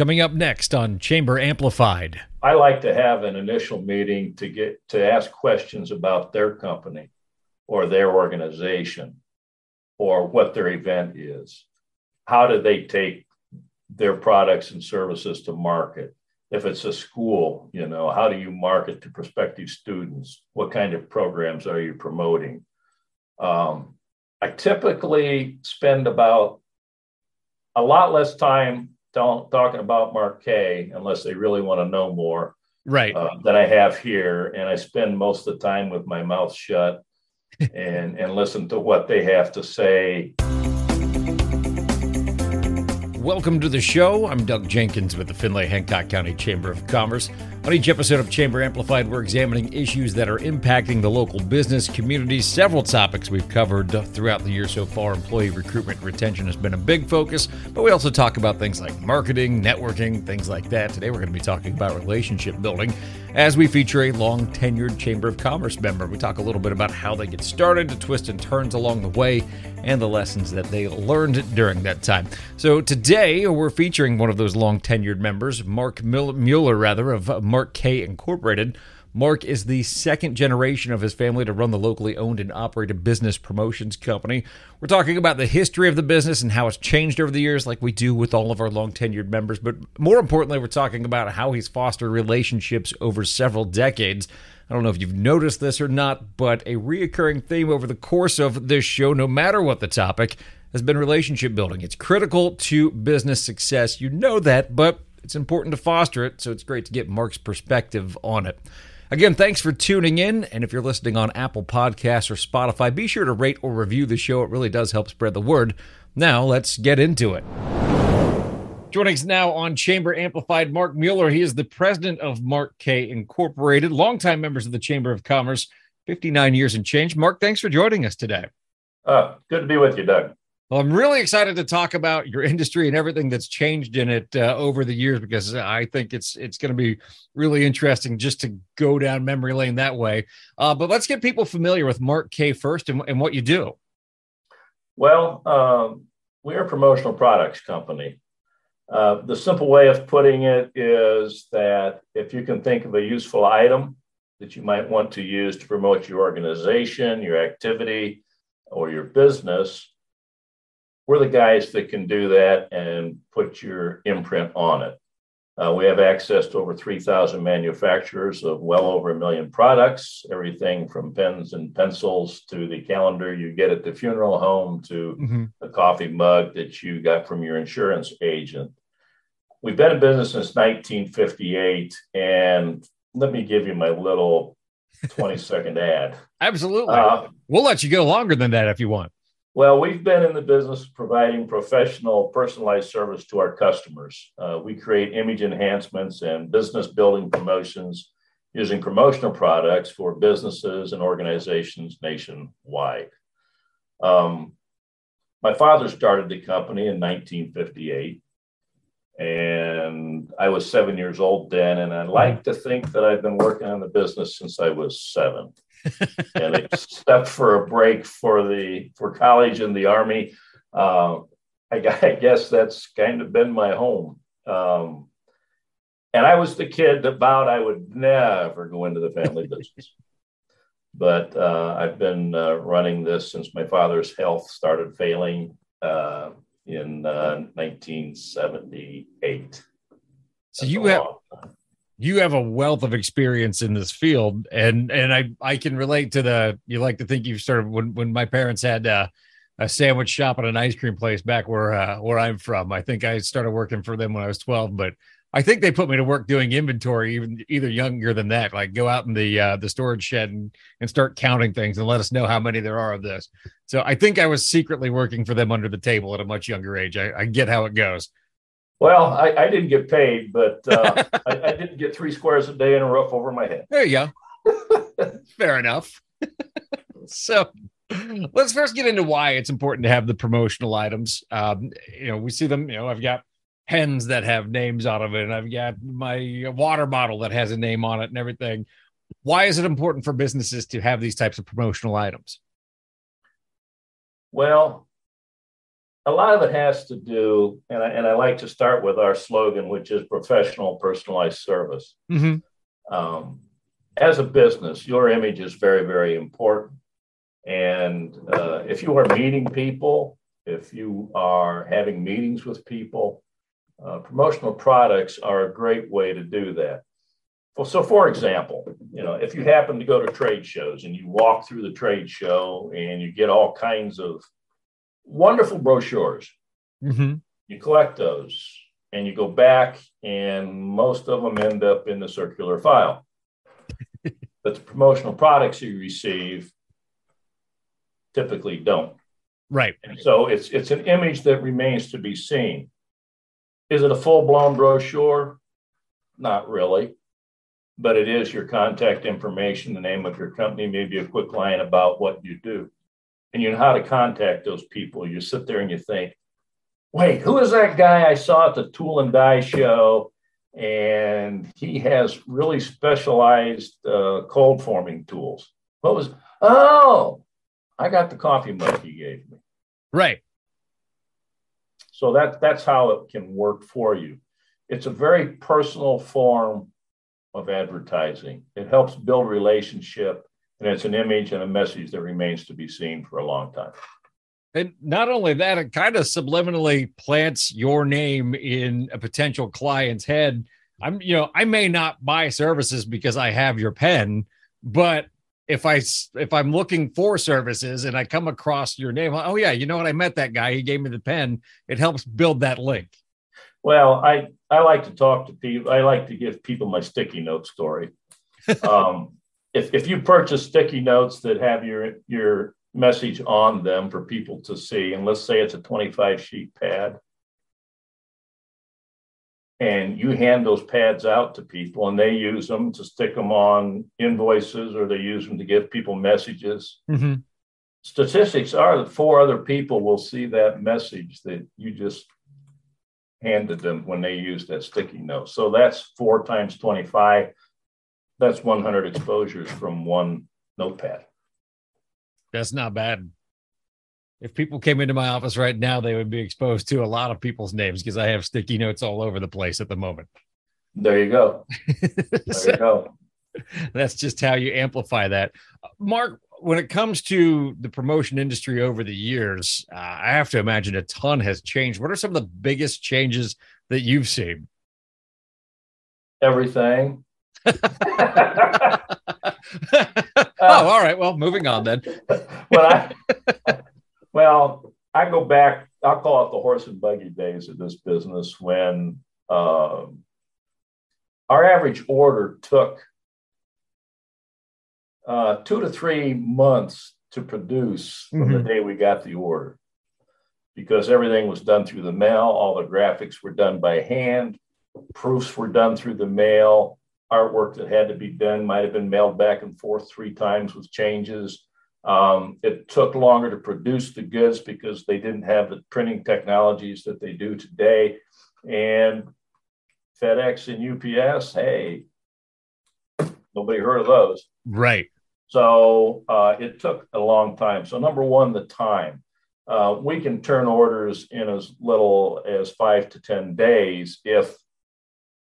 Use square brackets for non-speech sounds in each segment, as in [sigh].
coming up next on Chamber Amplified. I like to have an initial meeting to get to ask questions about their company or their organization or what their event is. How do they take their products and services to market? If it's a school, you know, how do you market to prospective students? What kind of programs are you promoting? Um, I typically spend about a lot less time talking about Mark K unless they really want to know more. Right. Uh, than I have here. And I spend most of the time with my mouth shut [laughs] and, and listen to what they have to say. Welcome to the show. I'm Doug Jenkins with the Findlay Hancock County Chamber of Commerce. On each episode of Chamber Amplified, we're examining issues that are impacting the local business community. Several topics we've covered throughout the year so far. Employee recruitment retention has been a big focus, but we also talk about things like marketing, networking, things like that. Today, we're going to be talking about relationship building as we feature a long tenured Chamber of Commerce member. We talk a little bit about how they get started, the twists and turns along the way, and the lessons that they learned during that time. So today, we're featuring one of those long tenured members, Mark Mueller, rather, of Mark K Incorporated. Mark is the second generation of his family to run the locally owned and operated business promotions company. We're talking about the history of the business and how it's changed over the years, like we do with all of our long tenured members. But more importantly, we're talking about how he's fostered relationships over several decades. I don't know if you've noticed this or not, but a reoccurring theme over the course of this show, no matter what the topic, has been relationship building. It's critical to business success. You know that, but it's important to foster it, so it's great to get Mark's perspective on it. Again, thanks for tuning in. And if you're listening on Apple Podcasts or Spotify, be sure to rate or review the show. It really does help spread the word. Now, let's get into it. Joining us now on Chamber Amplified, Mark Mueller. He is the president of Mark K Incorporated, longtime members of the Chamber of Commerce, 59 years and change. Mark, thanks for joining us today. Uh, good to be with you, Doug. Well, I'm really excited to talk about your industry and everything that's changed in it uh, over the years because I think it's it's going to be really interesting just to go down memory lane that way. Uh, but let's get people familiar with Mark K first and, and what you do. Well, um, we're a promotional products company. Uh, the simple way of putting it is that if you can think of a useful item that you might want to use to promote your organization, your activity, or your business, we're the guys that can do that and put your imprint on it. Uh, we have access to over 3,000 manufacturers of well over a million products, everything from pens and pencils to the calendar you get at the funeral home to mm-hmm. the coffee mug that you got from your insurance agent. We've been in business since 1958. And let me give you my little 20 second ad. [laughs] Absolutely. Uh, we'll let you go longer than that if you want. Well, we've been in the business of providing professional, personalized service to our customers. Uh, we create image enhancements and business building promotions using promotional products for businesses and organizations nationwide. Um, my father started the company in 1958, and I was seven years old then. And I like to think that I've been working on the business since I was seven and except for a break for the for college and the army, uh, I, I, guess that's kind of been my home. Um, and I was the kid that vowed I would never go into the family [laughs] business. But uh, I've been uh, running this since my father's health started failing uh, in 1978. Uh, so you have you have a wealth of experience in this field and and i i can relate to the you like to think you've started when when my parents had uh, a sandwich shop and an ice cream place back where uh, where i'm from i think i started working for them when i was 12 but i think they put me to work doing inventory even either younger than that like go out in the uh, the storage shed and, and start counting things and let us know how many there are of this. So i think i was secretly working for them under the table at a much younger age. I, I get how it goes well, I, I didn't get paid, but uh, [laughs] I, I, didn't get three squares a day and a roof over my head. There you go. [laughs] Fair enough. [laughs] so let's first get into why it's important to have the promotional items. Um, you know, we see them, you know, I've got pens that have names on of it, and I've got my water bottle that has a name on it and everything. Why is it important for businesses to have these types of promotional items? Well, a lot of it has to do, and I, and I like to start with our slogan, which is professional, personalized service. Mm-hmm. Um, as a business, your image is very, very important. And uh, if you are meeting people, if you are having meetings with people, uh, promotional products are a great way to do that. Well, so for example, you know, if you happen to go to trade shows and you walk through the trade show and you get all kinds of wonderful brochures, mm-hmm. you collect those and you go back, and most of them end up in the circular file. [laughs] but the promotional products you receive typically don't. Right. And so it's it's an image that remains to be seen. Is it a full blown brochure? Not really but it is your contact information, the name of your company, maybe a quick line about what you do. And you know how to contact those people. You sit there and you think, wait, who is that guy I saw at the tool and die show? And he has really specialized uh, cold forming tools. What was, oh, I got the coffee mug he gave me. Right. So that, that's how it can work for you. It's a very personal form of advertising. It helps build relationship, and it's an image and a message that remains to be seen for a long time. And not only that, it kind of subliminally plants your name in a potential client's head. I'm, you know, I may not buy services because I have your pen, but if I if I'm looking for services and I come across your name, oh yeah, you know what? I met that guy. He gave me the pen. It helps build that link. Well, I I like to talk to people. I like to give people my sticky note story. [laughs] um, if if you purchase sticky notes that have your your message on them for people to see, and let's say it's a 25 sheet pad, and you hand those pads out to people, and they use them to stick them on invoices, or they use them to give people messages. Mm-hmm. Statistics are that four other people will see that message that you just handed them when they use that sticky note. So that's four times 25. That's 100 exposures from one notepad. That's not bad. If people came into my office right now, they would be exposed to a lot of people's names because I have sticky notes all over the place at the moment. There you go. [laughs] There so, you go. That's just how you amplify that. Mark, when it comes to the promotion industry over the years, uh, I have to imagine a ton has changed. What are some of the biggest changes that you've seen? Everything. [laughs] oh, all right. Well, moving on then. [laughs] well, I, well, I go back. I'll call it the horse and buggy days of this business when um, our average order took uh, two to three months to produce from mm-hmm. the day we got the order because everything was done through the mail. All the graphics were done by hand, proofs were done through the mail, artwork that had to be done might have been mailed back and forth three times with changes. Um, it took longer to produce the goods because they didn't have the printing technologies that they do today. And FedEx and UPS, hey, nobody heard of those. Right. So uh, it took a long time. So, number one, the time. Uh, we can turn orders in as little as five to 10 days if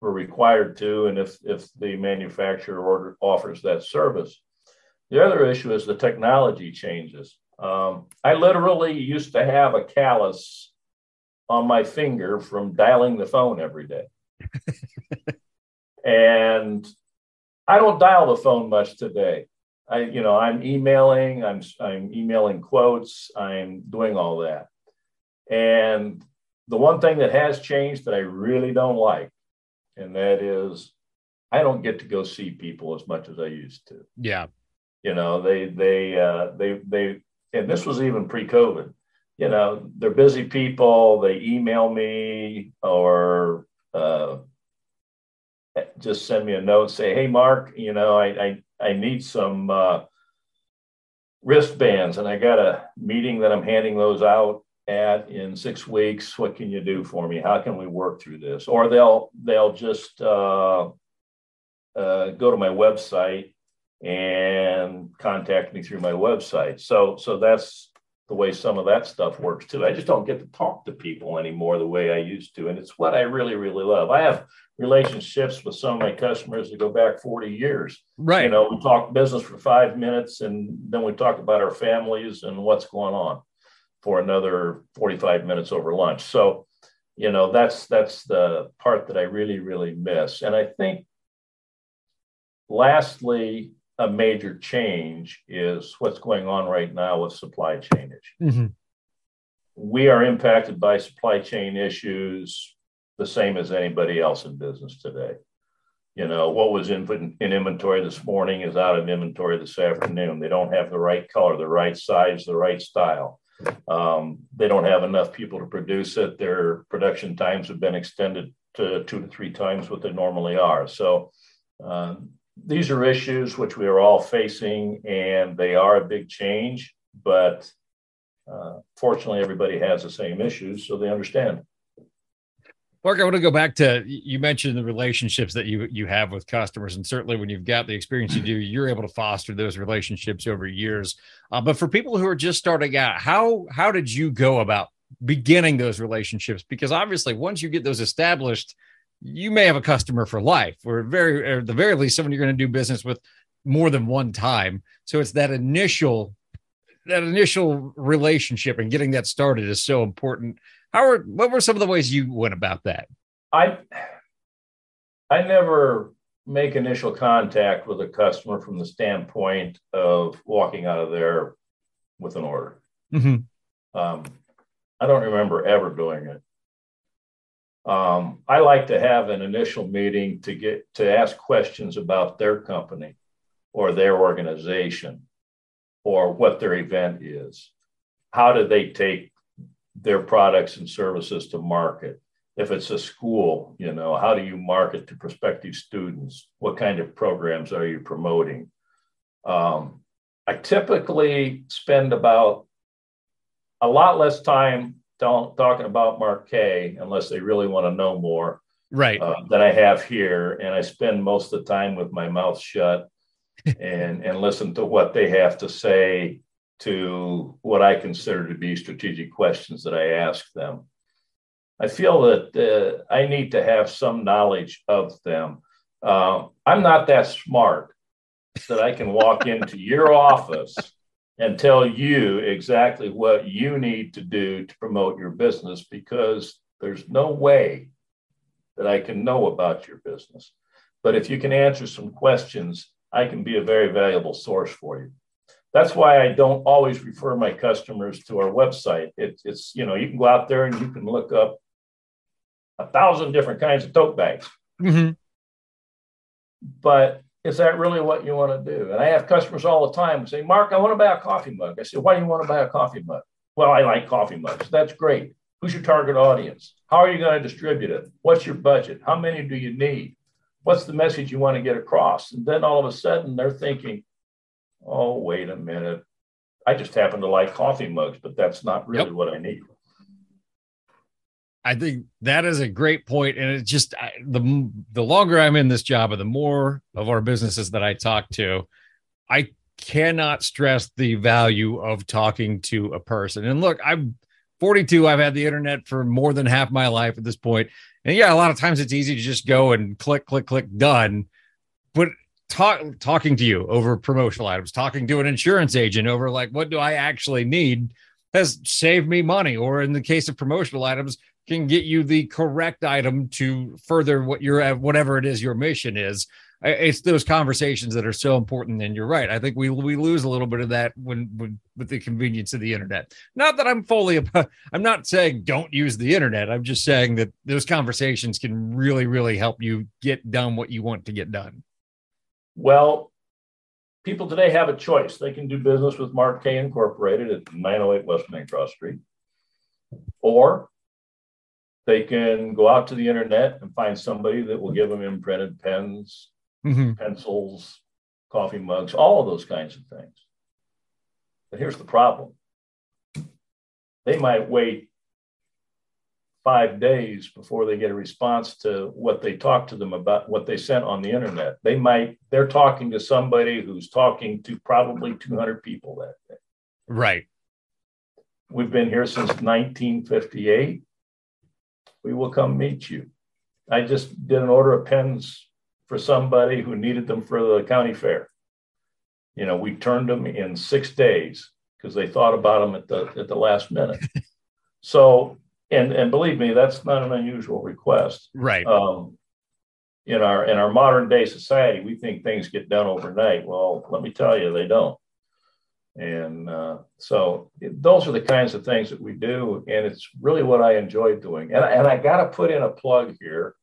we're required to, and if, if the manufacturer order, offers that service. The other issue is the technology changes. Um, I literally used to have a callus on my finger from dialing the phone every day. [laughs] and I don't dial the phone much today. I, you know, I'm emailing, I'm, I'm emailing quotes, I'm doing all that. And the one thing that has changed that I really don't like, and that is I don't get to go see people as much as I used to. Yeah. You know, they, they, uh, they, they, and this was even pre COVID, you know, they're busy people, they email me or, uh, just send me a note, say, "Hey, Mark, you know, I I, I need some uh, wristbands, and I got a meeting that I'm handing those out at in six weeks. What can you do for me? How can we work through this?" Or they'll they'll just uh, uh, go to my website and contact me through my website. So so that's the way some of that stuff works too. I just don't get to talk to people anymore the way I used to. And it's what I really, really love. I have relationships with some of my customers that go back 40 years. Right. You know, we talk business for five minutes and then we talk about our families and what's going on for another 45 minutes over lunch. So, you know, that's that's the part that I really, really miss. And I think lastly, a major change is what's going on right now with supply chain issues. Mm-hmm. We are impacted by supply chain issues the same as anybody else in business today. You know, what was in, in inventory this morning is out of inventory this afternoon. They don't have the right color, the right size, the right style. Um, they don't have enough people to produce it. Their production times have been extended to two to three times what they normally are. So, um, these are issues which we are all facing, and they are a big change. But uh, fortunately, everybody has the same issues, so they understand. Mark, I want to go back to you mentioned the relationships that you you have with customers, and certainly when you've got the experience you do, you're able to foster those relationships over years. Uh, but for people who are just starting out, how how did you go about beginning those relationships? Because obviously, once you get those established, you may have a customer for life, or very, or at the very least, someone you're going to do business with more than one time. So it's that initial, that initial relationship and getting that started is so important. How are, what were some of the ways you went about that? I, I never make initial contact with a customer from the standpoint of walking out of there with an order. Mm-hmm. Um, I don't remember ever doing it. Um, I like to have an initial meeting to get to ask questions about their company or their organization or what their event is. How do they take their products and services to market? If it's a school, you know, how do you market to prospective students? What kind of programs are you promoting? Um, I typically spend about a lot less time talking about Mark K unless they really want to know more. Right. Uh, that I have here. And I spend most of the time with my mouth shut and, and listen to what they have to say to what I consider to be strategic questions that I ask them. I feel that uh, I need to have some knowledge of them. Uh, I'm not that smart that I can walk [laughs] into your office and tell you exactly what you need to do to promote your business because there's no way that I can know about your business. But if you can answer some questions, I can be a very valuable source for you. That's why I don't always refer my customers to our website. It, it's, you know, you can go out there and you can look up a thousand different kinds of tote bags. Mm-hmm. But is that really what you want to do? And I have customers all the time say, Mark, I want to buy a coffee mug. I said, why do you want to buy a coffee mug? Well, I like coffee mugs. That's great. Who's your target audience? How are you going to distribute it? What's your budget? How many do you need? What's the message you want to get across? And then all of a sudden they're thinking, oh, wait a minute. I just happen to like coffee mugs, but that's not really yep. what I need. I think that is a great point, and it's just I, the the longer I'm in this job, and the more of our businesses that I talk to, I cannot stress the value of talking to a person. And look, I'm 42. I've had the internet for more than half my life at this point, and yeah, a lot of times it's easy to just go and click, click, click, done. But talk talking to you over promotional items, talking to an insurance agent over like what do I actually need has saved me money. Or in the case of promotional items, can get you the correct item to further what your whatever it is your mission is it's those conversations that are so important and you're right. I think we we lose a little bit of that when, when with the convenience of the internet. Not that i'm fully [laughs] about. i'm not saying don't use the internet. I'm just saying that those conversations can really really help you get done what you want to get done. Well people today have a choice. They can do business with Mark K incorporated at 908 west main cross street or they can go out to the internet and find somebody that will give them imprinted pens, mm-hmm. pencils, coffee mugs, all of those kinds of things. But here's the problem they might wait five days before they get a response to what they talked to them about what they sent on the internet they might they're talking to somebody who's talking to probably 200 people that day right we've been here since 1958. We will come meet you. I just did an order of pens for somebody who needed them for the county fair. You know, we turned them in six days because they thought about them at the at the last minute. [laughs] so, and and believe me, that's not an unusual request. Right. Um, in our in our modern day society, we think things get done overnight. Well, let me tell you, they don't. And uh, so those are the kinds of things that we do, and it's really what I enjoy doing. And and I got to put in a plug here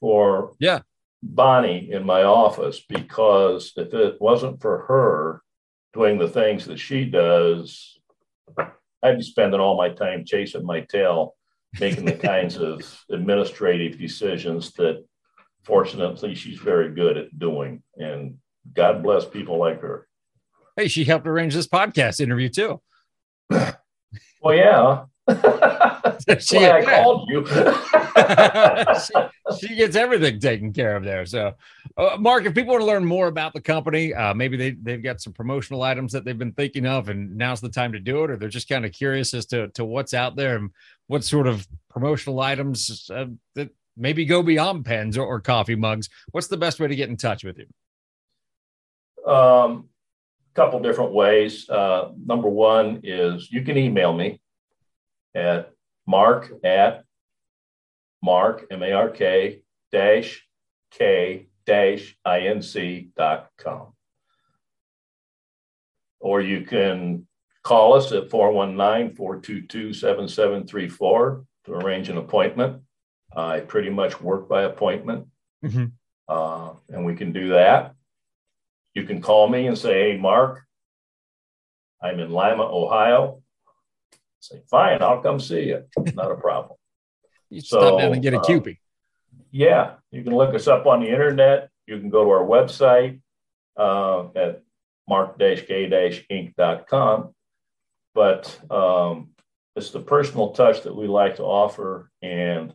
for yeah Bonnie in my office because if it wasn't for her doing the things that she does, I'd be spending all my time chasing my tail, making the kinds of administrative decisions that fortunately she's very good at doing. And God bless people like her. Hey, she helped arrange this podcast interview too. well, yeah. [laughs] she, I called you. [laughs] she, she, gets everything taken care of there. So, uh, Mark, if people want to learn more about the company, uh, maybe they, they've got some promotional items that they've been thinking of, and now's the time to do it, or they're just kind of curious as to, to what's out there and what sort of promotional items uh, that maybe go beyond pens or, or, coffee mugs. What's the best way to get in touch with you? Um, couple different ways. Uh, number one is you can email me at mark at mark, M A R K dash K dash I N C dot com. Or you can call us at 419 422 7734 to arrange an appointment. I pretty much work by appointment, mm-hmm. uh, and we can do that. You can call me and say, Hey, Mark, I'm in Lima, Ohio. Say, fine, I'll come see you. Not a problem. You so, stop down and get a uh, Yeah, you can look us up on the internet. You can go to our website uh, at mark-k-inc.com. But um, it's the personal touch that we like to offer. And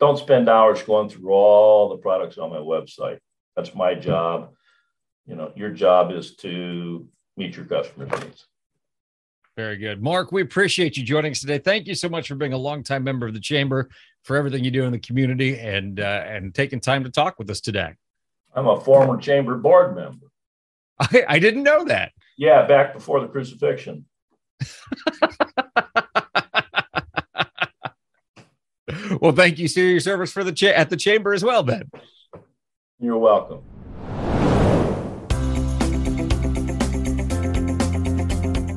don't spend hours going through all the products on my website. That's my job. You know, your job is to meet your customers' needs. Very good. Mark, we appreciate you joining us today. Thank you so much for being a longtime member of the chamber, for everything you do in the community, and uh, and taking time to talk with us today. I'm a former chamber board member. [laughs] I, I didn't know that. Yeah, back before the crucifixion. [laughs] well, thank you for your service for the cha- at the chamber as well, Ben. You're welcome.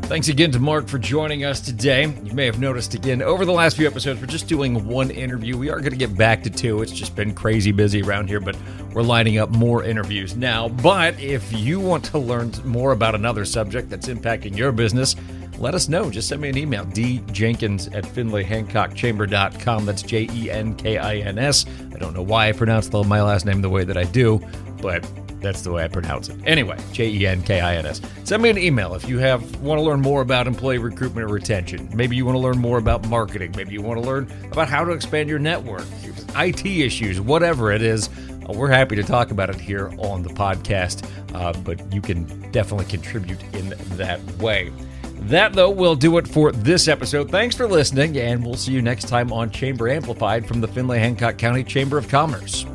Thanks again to Mark for joining us today. You may have noticed again over the last few episodes, we're just doing one interview. We are going to get back to two. It's just been crazy busy around here, but we're lining up more interviews now. But if you want to learn more about another subject that's impacting your business, let us know. Just send me an email, djenkins at findlayhancockchamber.com. That's J E N K I N S. I don't know why I pronounced my last name the way that I do, but that's the way I pronounce it. Anyway, J E N K I N S. Send me an email if you have want to learn more about employee recruitment or retention. Maybe you want to learn more about marketing. Maybe you want to learn about how to expand your network, IT issues, whatever it is. Uh, we're happy to talk about it here on the podcast, uh, but you can definitely contribute in that way. That, though, will do it for this episode. Thanks for listening, and we'll see you next time on Chamber Amplified from the Findlay Hancock County Chamber of Commerce.